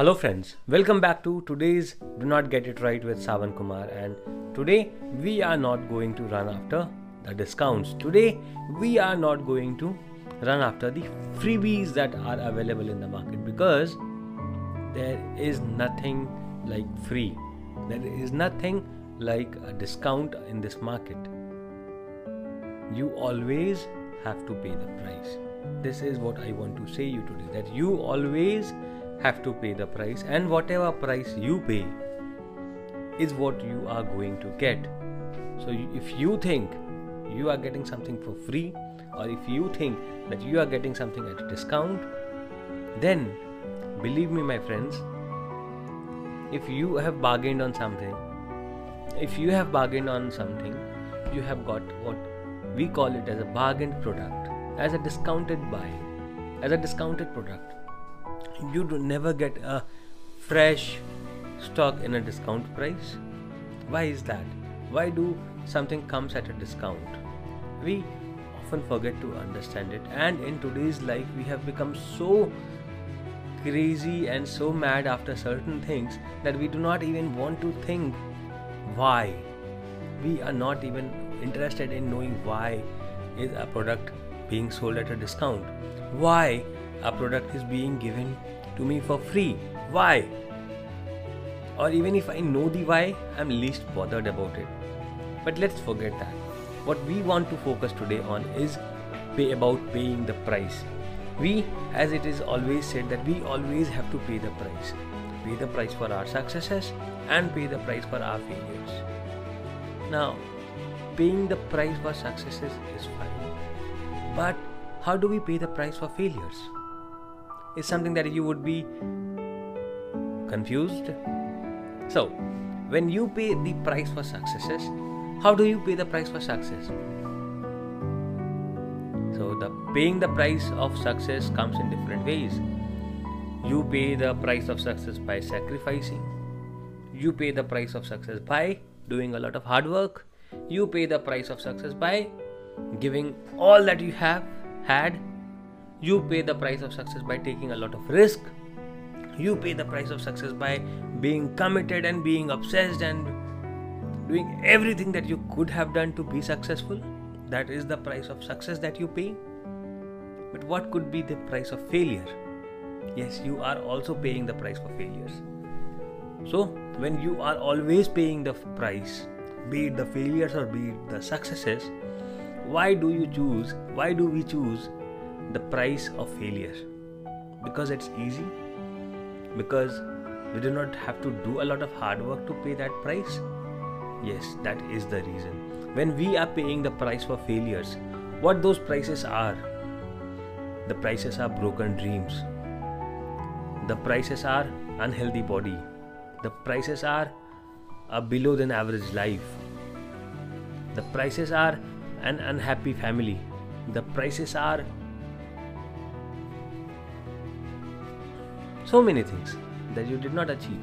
Hello, friends. Welcome back to today's Do Not Get It Right with Savan Kumar. And today we are not going to run after the discounts. Today we are not going to run after the freebies that are available in the market because there is nothing like free. There is nothing like a discount in this market. You always have to pay the price. This is what I want to say you today that you always have to pay the price and whatever price you pay is what you are going to get. So if you think you are getting something for free or if you think that you are getting something at a discount then believe me my friends if you have bargained on something if you have bargained on something you have got what we call it as a bargained product as a discounted buy as a discounted product you do never get a fresh stock in a discount price. Why is that? Why do something comes at a discount? We often forget to understand it. And in today's life we have become so crazy and so mad after certain things that we do not even want to think why. We are not even interested in knowing why is a product being sold at a discount. Why a product is being given to me for free. Why? Or even if I know the why, I'm least bothered about it. But let's forget that. What we want to focus today on is pay about paying the price. We, as it is always said, that we always have to pay the price. Pay the price for our successes and pay the price for our failures. Now, paying the price for successes is fine. But how do we pay the price for failures? Is something that you would be confused. So, when you pay the price for successes, how do you pay the price for success? So, the paying the price of success comes in different ways. You pay the price of success by sacrificing. You pay the price of success by doing a lot of hard work. You pay the price of success by giving all that you have had you pay the price of success by taking a lot of risk. You pay the price of success by being committed and being obsessed and doing everything that you could have done to be successful. That is the price of success that you pay. But what could be the price of failure? Yes you are also paying the price for failures. So when you are always paying the price be it the failures or be it the successes why do you choose why do we choose the price of failure. Because it's easy because we do not have to do a lot of hard work to pay that price. Yes that is the reason. When we are paying the price for failures what those prices are? The prices are broken dreams. The prices are unhealthy body. The prices are a below than average life. The prices are an unhappy family. The prices are so many things that you did not achieve.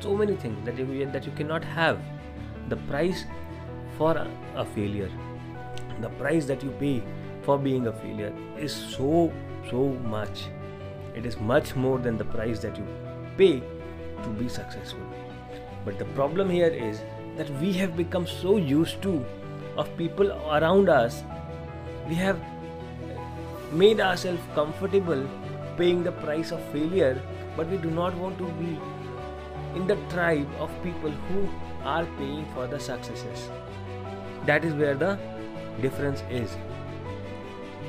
So many things that you that you cannot have. The price for a, a failure the price that you pay for being a failure is so so much. It is much more than the price that you pay to be successful. But the problem here is that we have become so used to of people around us. We have made ourselves comfortable paying the price of failure but we do not want to be in the tribe of people who are paying for the successes. That is where the difference is.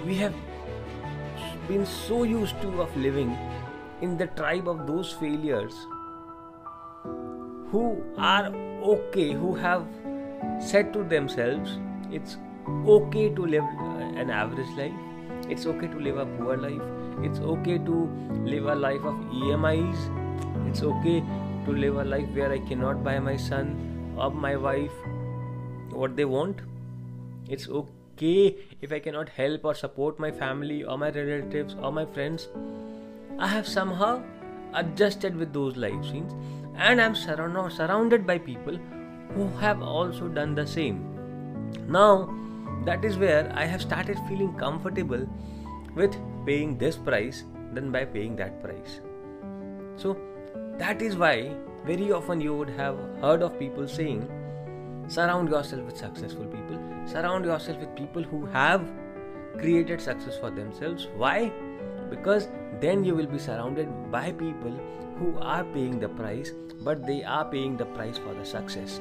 We have been so used to of living in the tribe of those failures who are okay, who have said to themselves, it's okay to live an average life, it's okay to live a poor life, it's okay to live a life of EMIs. It's okay to live a life where I cannot buy my son or my wife what they want. It's okay if I cannot help or support my family or my relatives or my friends. I have somehow adjusted with those life scenes and I'm surround- surrounded by people who have also done the same. Now, that is where I have started feeling comfortable with paying this price than by paying that price. So, That is why very often you would have heard of people saying, surround yourself with successful people, surround yourself with people who have created success for themselves. Why? Because then you will be surrounded by people who are paying the price, but they are paying the price for the success.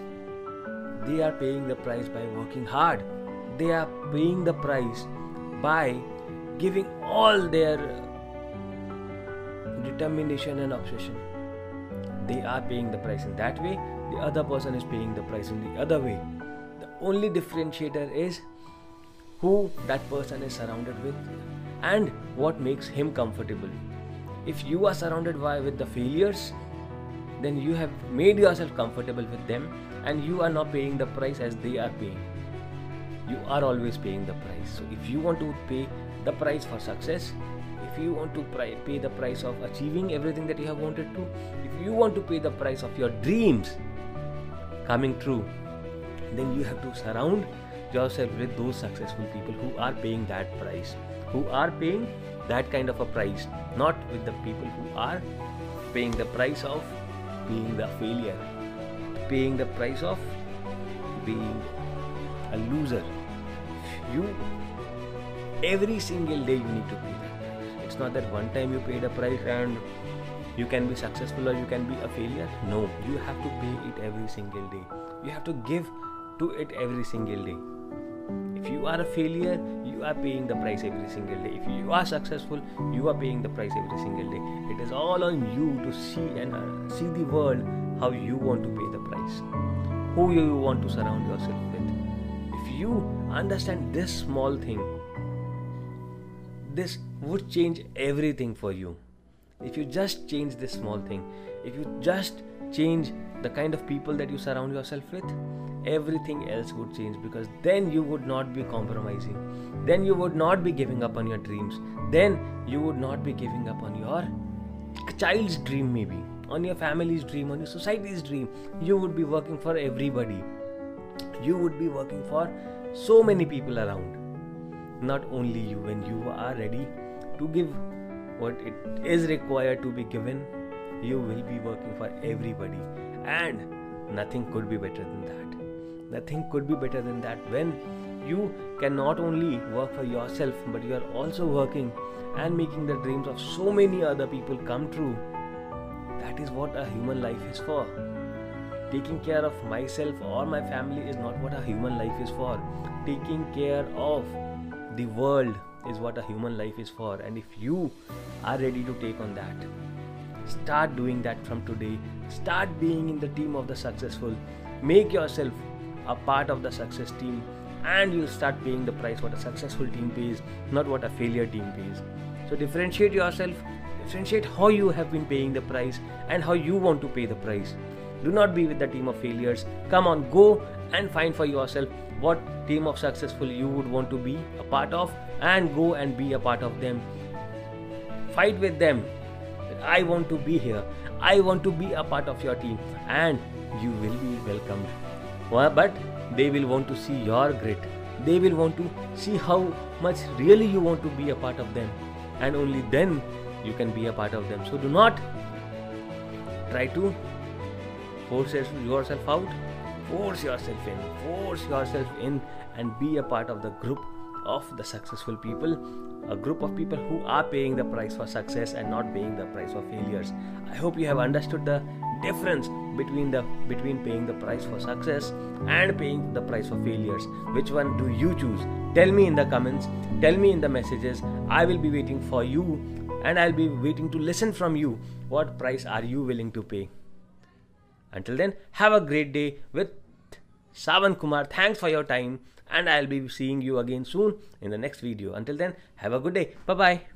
They are paying the price by working hard. They are paying the price by giving all their determination and obsession. They are paying the price in that way, the other person is paying the price in the other way. The only differentiator is who that person is surrounded with and what makes him comfortable. If you are surrounded by with the failures, then you have made yourself comfortable with them and you are not paying the price as they are paying. You are always paying the price. So if you want to pay the price for success, if you want to pay the price of achieving everything that you have wanted to, if you want to pay the price of your dreams coming true, then you have to surround yourself with those successful people who are paying that price, who are paying that kind of a price, not with the people who are paying the price of being the failure, paying the price of being a loser. You every single day you need to pay that price. It's not that one time you paid a price and you can be successful or you can be a failure. No, you have to pay it every single day. You have to give to it every single day. If you are a failure, you are paying the price every single day. If you are successful, you are paying the price every single day. It is all on you to see and uh, see the world how you want to pay the price, who you want to surround yourself with. You understand this small thing, this would change everything for you. If you just change this small thing, if you just change the kind of people that you surround yourself with, everything else would change because then you would not be compromising. Then you would not be giving up on your dreams. Then you would not be giving up on your child's dream, maybe, on your family's dream, on your society's dream. You would be working for everybody. You would be working for so many people around. Not only you when you are ready to give what it is required to be given you will be working for everybody. And nothing could be better than that. Nothing could be better than that when you can not only work for yourself but you are also working and making the dreams of so many other people come true. That is what a human life is for taking care of myself or my family is not what a human life is for. Taking care of the world is what a human life is for. And if you are ready to take on that start doing that from today. Start being in the team of the successful. Make yourself a part of the success team and you'll start paying the price what a successful team pays not what a failure team pays. So differentiate yourself. Differentiate how you have been paying the price and how you want to pay the price do not be with the team of failures. Come on go and find for yourself what team of successful you would want to be a part of and go and be a part of them. Fight with them. I want to be here. I want to be a part of your team and you will be welcomed. But they will want to see your grit. They will want to see how much really you want to be a part of them. And only then you can be a part of them. So do not try to force yourself out force yourself in force yourself in and be a part of the group of the successful people. A group of people who are paying the price for success and not paying the price for failures. I hope you have understood the difference between the between paying the price for success and paying the price for failures. Which one do you choose? Tell me in the comments. Tell me in the messages. I will be waiting for you and i'll be waiting to listen from you. What price are you willing to pay until then, have a great day with Savan Kumar. Thanks for your time, and I'll be seeing you again soon in the next video. Until then, have a good day. Bye bye.